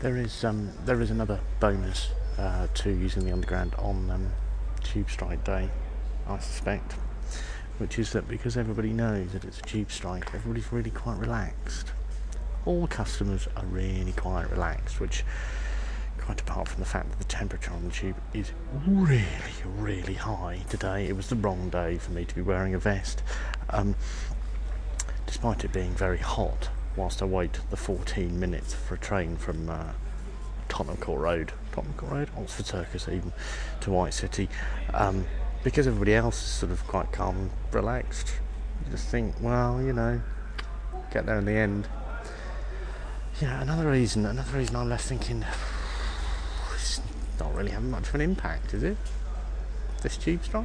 There is um, there is another bonus uh, to using the underground on um, Tube Strike Day, I suspect, which is that because everybody knows that it's a Tube Strike, everybody's really quite relaxed. All customers are really quite relaxed, which quite apart from the fact that the temperature on the tube is really, really high today. It was the wrong day for me to be wearing a vest, um, despite it being very hot whilst I wait the 14 minutes for a train from uh, Tottenham Road, Tottenham Road, Oxford Circus even, to White City, um, because everybody else is sort of quite calm and relaxed. You just think, well, you know, get there in the end. Yeah, another reason, another reason I'm left thinking, it's not really having much of an impact, is it? This tube strike?